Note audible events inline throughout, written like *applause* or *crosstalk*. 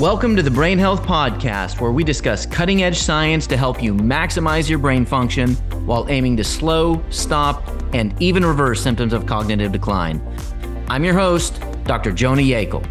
Welcome to the Brain Health Podcast, where we discuss cutting edge science to help you maximize your brain function while aiming to slow, stop, and even reverse symptoms of cognitive decline. I'm your host, Dr. Jonah Yakel.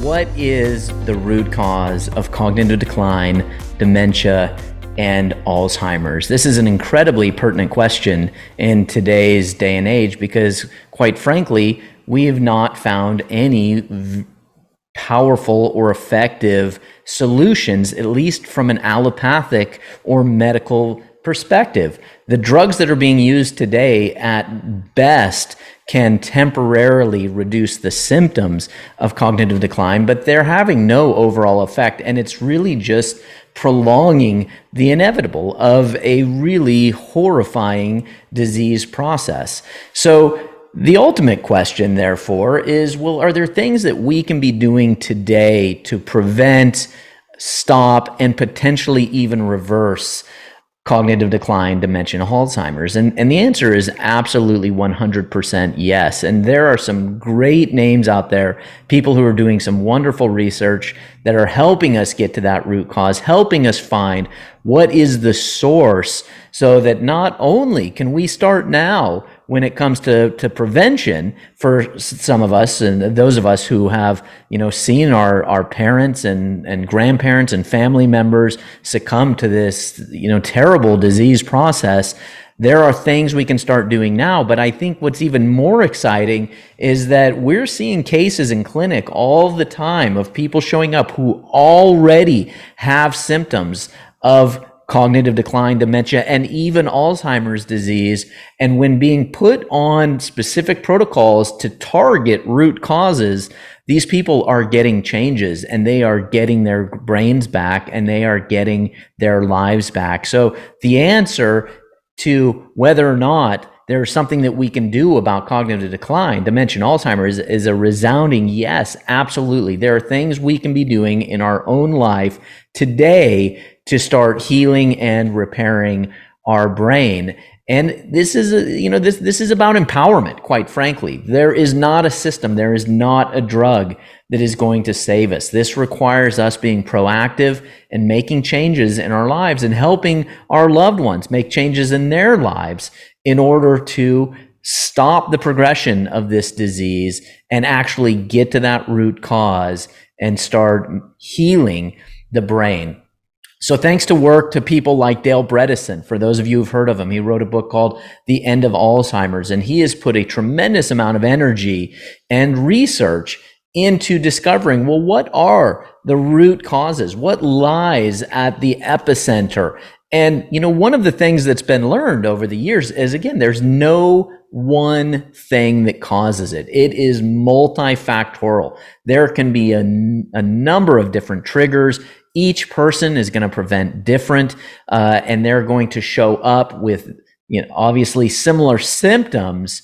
What is the root cause of cognitive decline, dementia, and Alzheimer's? This is an incredibly pertinent question in today's day and age because, quite frankly, we have not found any powerful or effective solutions, at least from an allopathic or medical perspective. The drugs that are being used today, at best, can temporarily reduce the symptoms of cognitive decline, but they're having no overall effect. And it's really just prolonging the inevitable of a really horrifying disease process. So, the ultimate question, therefore, is well, are there things that we can be doing today to prevent, stop, and potentially even reverse cognitive decline, dementia, Alzheimer's? And, and the answer is absolutely 100% yes. And there are some great names out there, people who are doing some wonderful research that are helping us get to that root cause, helping us find what is the source so that not only can we start now when it comes to, to prevention for some of us and those of us who have you know seen our, our parents and, and grandparents and family members succumb to this you know terrible disease process there are things we can start doing now. But i think what's even more exciting is that we're seeing cases in clinic all the time of people showing up who already have symptoms of cognitive decline, dementia, and even Alzheimer's disease. And when being put on specific protocols to target root causes, these people are getting changes and they are getting their brains back and they are getting their lives back. So the answer to whether or not there's something that we can do about cognitive decline, dementia, Alzheimer's is, is a resounding yes, absolutely. There are things we can be doing in our own life today to start healing and repairing our brain. And this is, a, you know, this, this is about empowerment, quite frankly. There is not a system, there is not a drug that is going to save us. This requires us being proactive and making changes in our lives and helping our loved ones make changes in their lives in order to stop the progression of this disease and actually get to that root cause and start healing the brain. So thanks to work to people like Dale Bredesen, for those of you who've heard of him, he wrote a book called The End of Alzheimer's, and he has put a tremendous amount of energy and research into discovering, well, what are the root causes? What lies at the epicenter? And, you know, one of the things that's been learned over the years is again, there's no one thing that causes it. It is multifactorial. There can be a, number of different triggers each person is going to prevent different, uh, and they're going to show up with you know, obviously similar symptoms,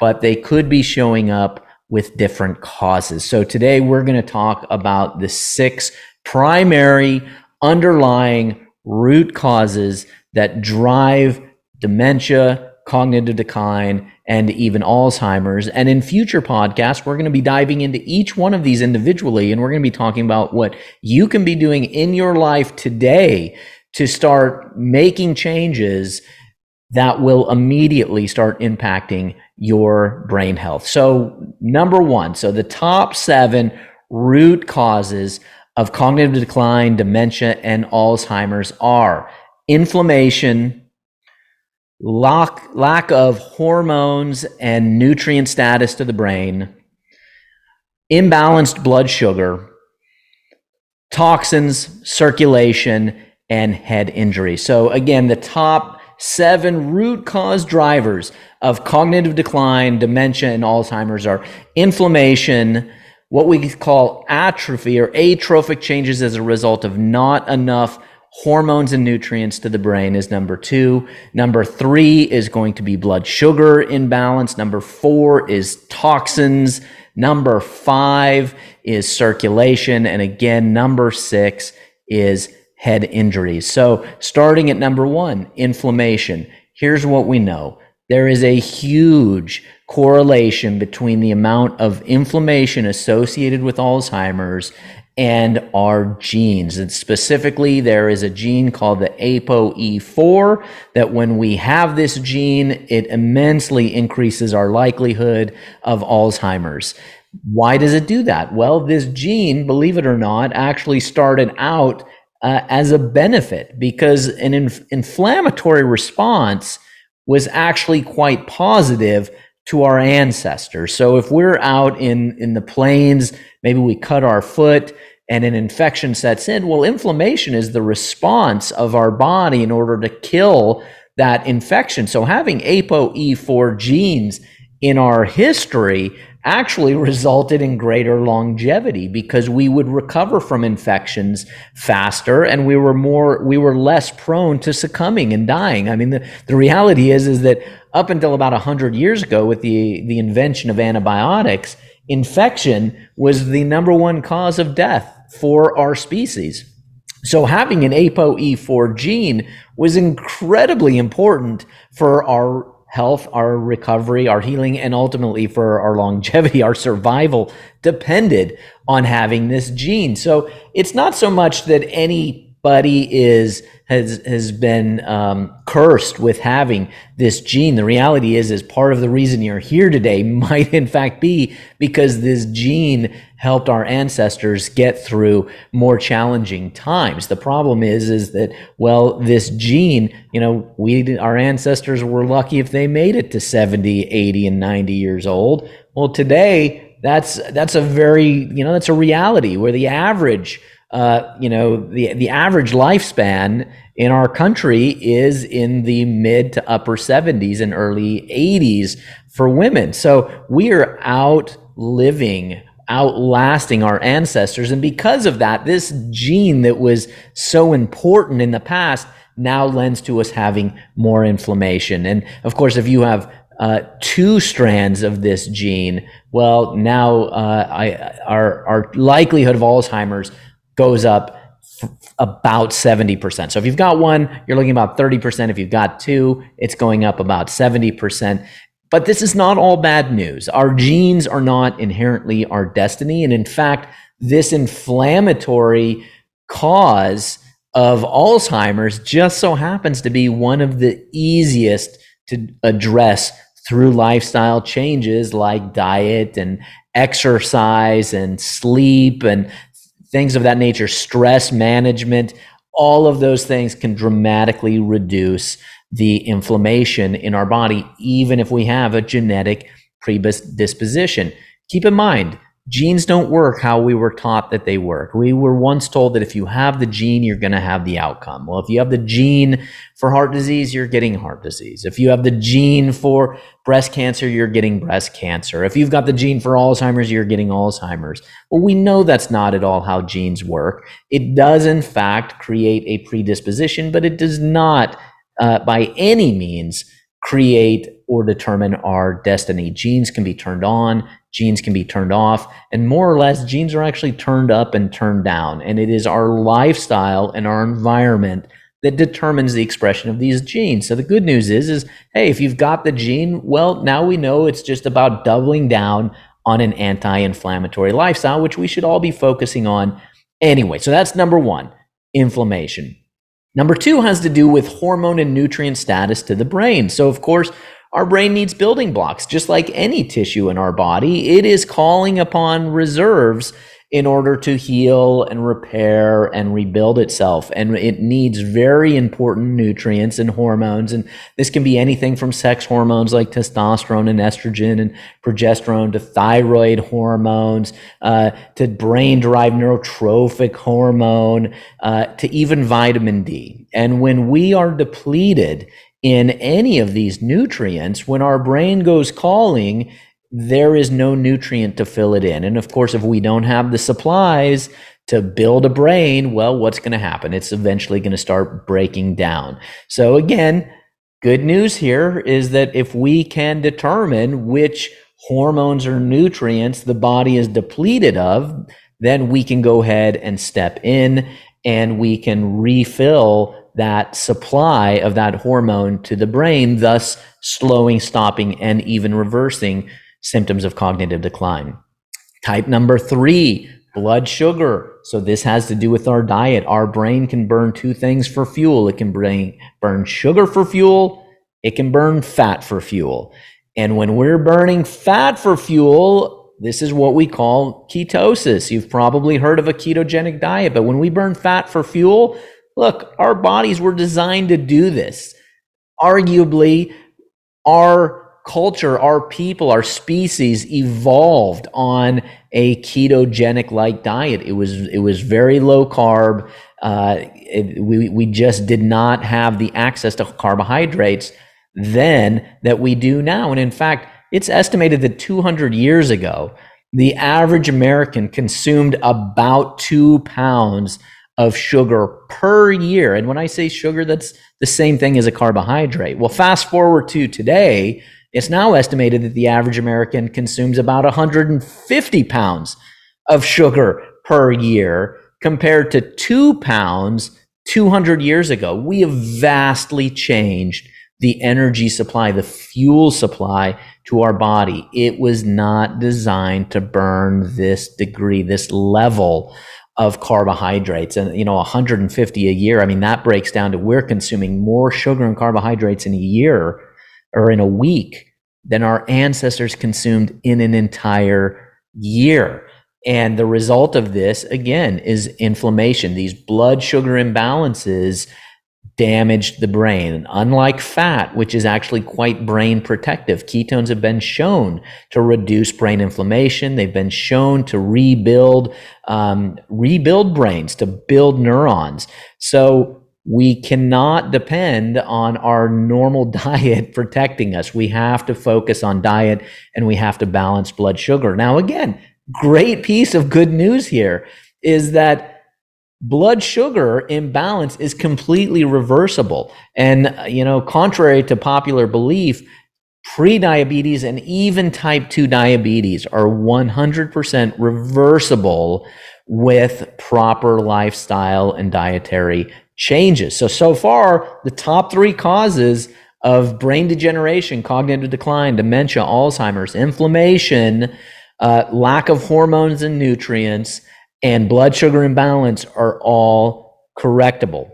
but they could be showing up with different causes. So today we're going to talk about the six primary underlying root causes that drive dementia, cognitive decline, and even Alzheimer's. And in future podcasts, we're going to be diving into each one of these individually, and we're going to be talking about what you can be doing in your life today to start making changes that will immediately start impacting your brain health. So, number one, so the top seven root causes of cognitive decline, dementia, and Alzheimer's are inflammation, lack, lack of hormones and nutrient status to the brain, imbalanced blood sugar, toxins, circulation, and head injury. So, again, the top seven root cause drivers of cognitive decline, dementia, and Alzheimer's are inflammation, what we call atrophy or atrophic changes as a result of not enough hormones and nutrients to the brain is number two. Number three is going to be blood sugar imbalance. Number four is toxins. Number five is circulation. And again, number six is head injuries. So starting at number one, inflammation. Here's what we know there is a huge correlation between the amount of inflammation associated with Alzheimer's and our genes. And specifically, there is a gene called the ApoE4 that when we have this gene, it immensely increases our likelihood of Alzheimer's. Why does it do that? Well, this gene, believe it or not, actually started out uh, as a benefit because an inf- inflammatory response was actually quite positive to our ancestors. So if we're out in, in the plains, maybe we cut our foot and an infection sets in, well, inflammation is the response of our body in order to kill that infection. So having ApoE4 genes in our history actually resulted in greater longevity because we would recover from infections faster and we were more we were less prone to succumbing and dying. I mean the, the reality is is that up until about 100 years ago with the the invention of antibiotics infection was the number one cause of death for our species. So having an apoe4 gene was incredibly important for our health, our recovery, our healing, and ultimately for our longevity, our survival depended on having this gene. So it's not so much that anybody is has has been um, cursed with having this gene. The reality is, is part of the reason you're here today *laughs* might in fact be because this gene helped our ancestors get through more challenging times. The problem is, is that well, this gene, you know, we our ancestors were lucky if they made it to 70, 80, and 90 years old. Well, today that's that's a very you know that's a reality where the average uh, you know, the the average lifespan in our country is in the mid to upper 70s and early 80s for women. So we are outliving, outlasting our ancestors. And because of that, this gene that was so important in the past now lends to us having more inflammation. And of course, if you have uh, two strands of this gene, well, now uh, I, our, our likelihood of Alzheimer's goes up about 70%. So if you've got one, you're looking about 30%. If you've got two, it's going up about 70%. But this is not all bad news. Our genes are not inherently our destiny. And in fact, this inflammatory cause of Alzheimer's just so happens to be one of the easiest to address through lifestyle changes like diet and exercise and sleep and things of that nature, stress management, all of those things can dramatically reduce the inflammation in our body, even if we have a genetic predisposition. Keep in mind, genes don't work how we were taught that they work. We were once told that if you have the gene, you're going to have the outcome. Well, if you have the gene for heart disease, you're getting heart disease. If you have the gene for breast cancer, you're getting breast cancer. If you've got the gene for Alzheimer's, you're getting Alzheimer's. Well, we know that's not at all how genes work. It does, in fact, create a predisposition, but it does not, uh, by any means, create or determine our destiny. Genes can be turned on, genes can be turned off, and more or less, genes are actually turned up and turned down. And it is our lifestyle and our environment that determines the expression of these genes. So the good news is, is hey, if you've got the gene, well, now we know it's just about doubling down on an anti-inflammatory lifestyle, which we should all be focusing on anyway. So that's number one, inflammation. Number two has to do with hormone and nutrient status to the brain. So, of course, our brain needs building blocks, just like any tissue in our body. It is calling upon reserves in order to heal and repair and rebuild itself. And it needs very important nutrients and hormones. And this can be anything from sex hormones like testosterone and estrogen and progesterone to thyroid hormones, uh, to brain derived neurotrophic hormone, uh, to even vitamin D. And when we are depleted in any of these nutrients, when our brain goes calling, there is no nutrient to fill it in. And of course, if we don't have the supplies to build a brain, well, what's going to happen? It's eventually going to start breaking down. So, again, good news here is that if we can determine which hormones or nutrients the body is depleted of, then we can go ahead and step in and we can refill that supply of that hormone to the brain, thus slowing, stopping, and even reversing symptoms of cognitive decline. Type number three, blood sugar. So this has to do with our diet. Our brain can burn two things for fuel. It can bring, burn sugar for fuel. It can burn fat for fuel. And when we're burning fat for fuel, this is what we call ketosis. You've probably heard of a ketogenic diet, but when we burn fat for fuel, look, our bodies were designed to do this. Arguably, our culture, our people, our species evolved on a ketogenic like diet. It was it was very low carb. Uh, it, we we just did not have the access to carbohydrates then that we do now. And in fact, it's estimated that 200 years ago, the average American consumed about two pounds of sugar per year. And when I say sugar, that's the same thing as a carbohydrate. Well, fast forward to today, it's now estimated that the average American consumes about 150 pounds of sugar per year compared to two pounds 200 years ago. We have vastly changed the energy supply, the fuel supply to our body. It was not designed to burn this degree, this level of carbohydrates and you know 150 a year i mean that breaks down to we're consuming more sugar and carbohydrates in a year or in a week than our ancestors consumed in an entire year and the result of this again is inflammation these blood sugar imbalances damaged the brain. Unlike fat, which is actually quite brain protective, ketones have been shown to reduce brain inflammation. They've been shown to rebuild um, rebuild brains, to build neurons. So we cannot depend on our normal *laughs* diet protecting us. We have to focus on diet and we have to balance blood sugar. Now, again, great piece of good news here is that blood sugar imbalance is completely reversible. And, uh, you know, contrary to popular belief, pre-diabetes and even type 2 diabetes are 100% reversible with proper lifestyle and dietary changes. So, so far, the top three causes of brain degeneration, cognitive decline, dementia, Alzheimer's, inflammation, uh, lack of hormones and nutrients, and blood sugar imbalance are all correctable.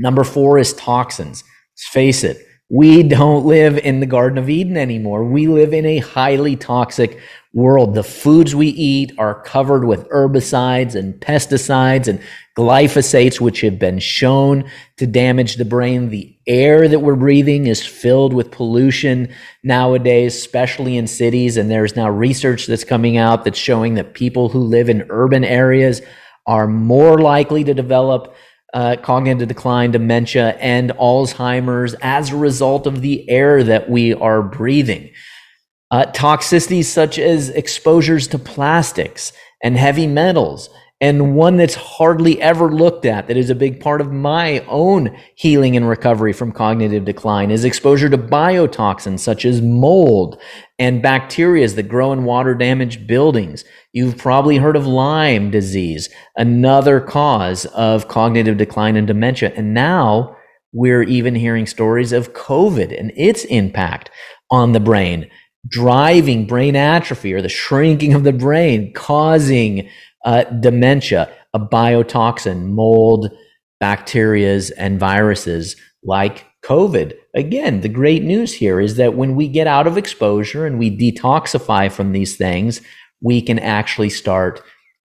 Number four is toxins. Let's face it, we don't live in the Garden of Eden anymore. We live in a highly toxic world. The foods we eat are covered with herbicides and pesticides and glyphosates, which have been shown to damage the brain. The air that we're breathing is filled with pollution nowadays, especially in cities. And there's now research that's coming out that's showing that people who live in urban areas are more likely to develop uh, cognitive decline, dementia, and Alzheimer's as a result of the air that we are breathing. Uh, toxicities such as exposures to plastics and heavy metals, and one that's hardly ever looked at that is a big part of my own healing and recovery from cognitive decline is exposure to biotoxins such as mold and bacteria that grow in water damaged buildings. You've probably heard of Lyme disease, another cause of cognitive decline and dementia. And now we're even hearing stories of COVID and its impact on the brain driving brain atrophy or the shrinking of the brain, causing uh, dementia, a biotoxin, mold, bacterias, and viruses like COVID. Again, the great news here is that when we get out of exposure and we detoxify from these things, we can actually start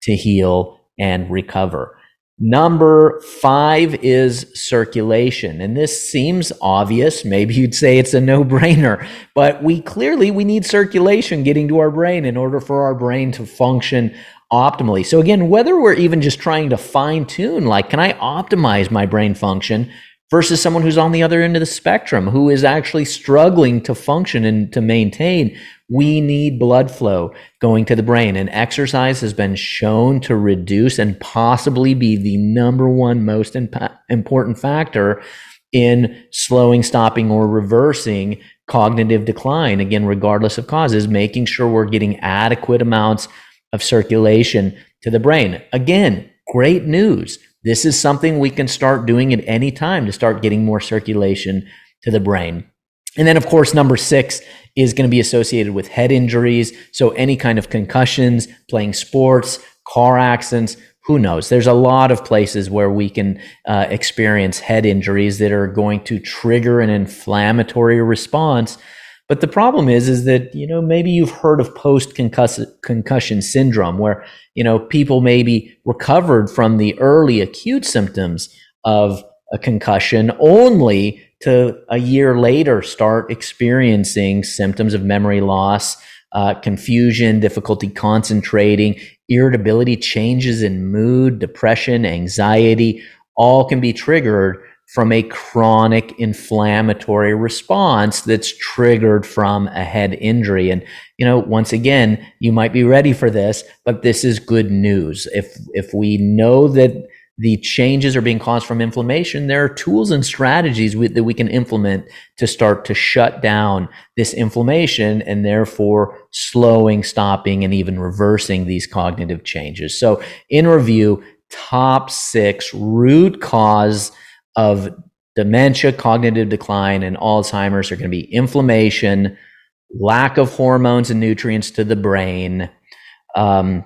to heal and recover. Number five is circulation. And this seems obvious. Maybe you'd say it's a no brainer, but we clearly, we need circulation getting to our brain in order for our brain to function optimally. So again, whether we're even just trying to fine tune, like, can I optimize my brain function versus someone who's on the other end of the spectrum who is actually struggling to function and to maintain we need blood flow going to the brain and exercise has been shown to reduce and possibly be the number one most important factor in slowing stopping or reversing cognitive decline again regardless of causes making sure we're getting adequate amounts of circulation to the brain again great news this is something we can start doing at any time to start getting more circulation to the brain. And then, of course, number six is going to be associated with head injuries. So, any kind of concussions, playing sports, car accidents, who knows? There's a lot of places where we can uh, experience head injuries that are going to trigger an inflammatory response. But the problem is, is that you know maybe you've heard of post concussion syndrome, where you know people maybe recovered from the early acute symptoms of a concussion only to a year later start experiencing symptoms of memory loss, uh, confusion, difficulty concentrating, irritability, changes in mood, depression, anxiety, all can be triggered from a chronic inflammatory response that's triggered from a head injury. And, you know, once again, you might be ready for this, but this is good news. If, if we know that the changes are being caused from inflammation, there are tools and strategies we, that we can implement to start to shut down this inflammation and therefore slowing, stopping, and even reversing these cognitive changes. So, in review, top six root cause of dementia, cognitive decline, and Alzheimer's are going to be inflammation, lack of hormones and nutrients to the brain. Um,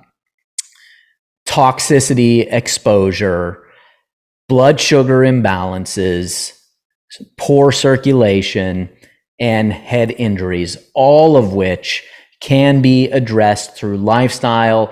toxicity exposure, blood sugar imbalances, poor circulation, and head injuries, all of which can be addressed through lifestyle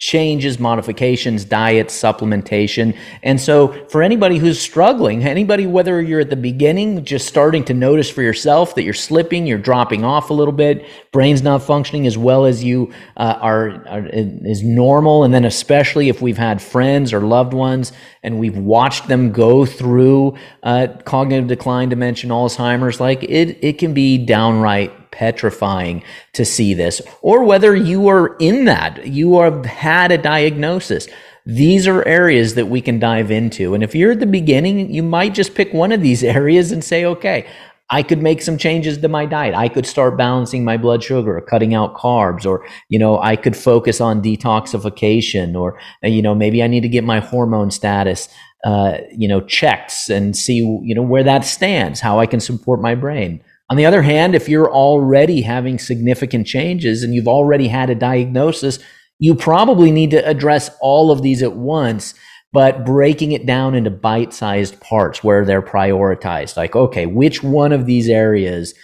changes, modifications, diet, supplementation. And so, for anybody who's struggling, anybody, whether you're at the beginning, just starting to notice for yourself that you're slipping, you're dropping off a little bit, brain's not functioning as well as you uh, are, are, is normal. And then, especially if we've had friends or loved ones and we've watched them go through uh, cognitive decline, dementia, Alzheimer's, like it, it can be downright petrifying to see this, or whether you are in that, you have had a diagnosis. These are areas that we can dive into. And if you're at the beginning, you might just pick one of these *laughs* areas and say, okay, I could make some changes to my diet. I could start balancing my blood sugar, or cutting out carbs, or, you know, I could focus on detoxification, or, you know, maybe I need to get my hormone status, uh, you know, checks and see, you know, where that stands, how I can support my brain. On the other hand, if you're already having significant changes and you've already had a diagnosis, you probably need to address all of these at once, but breaking it down into bite sized parts where they're prioritized. Like, okay, which one of these areas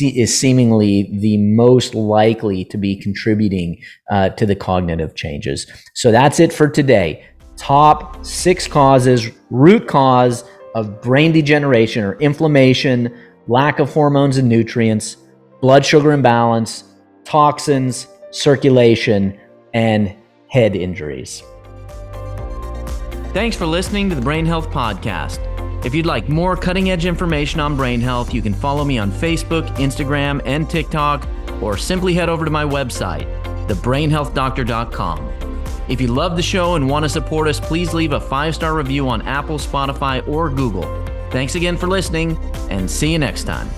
is seemingly the most likely to be contributing uh, to the cognitive changes? So that's it for today. Top six causes, root cause of brain degeneration or inflammation lack of hormones and nutrients, blood sugar imbalance, toxins, circulation, and head injuries. Thanks for listening to the Brain Health Podcast. If you'd like more cutting edge information on brain health, you can follow me on Facebook, Instagram, and TikTok, or simply head over to my website, thebrainhealthdoctor.com. If you love the show and want to support us, please leave a five star review on Apple, Spotify, or Google. Thanks again for listening, and see you next time.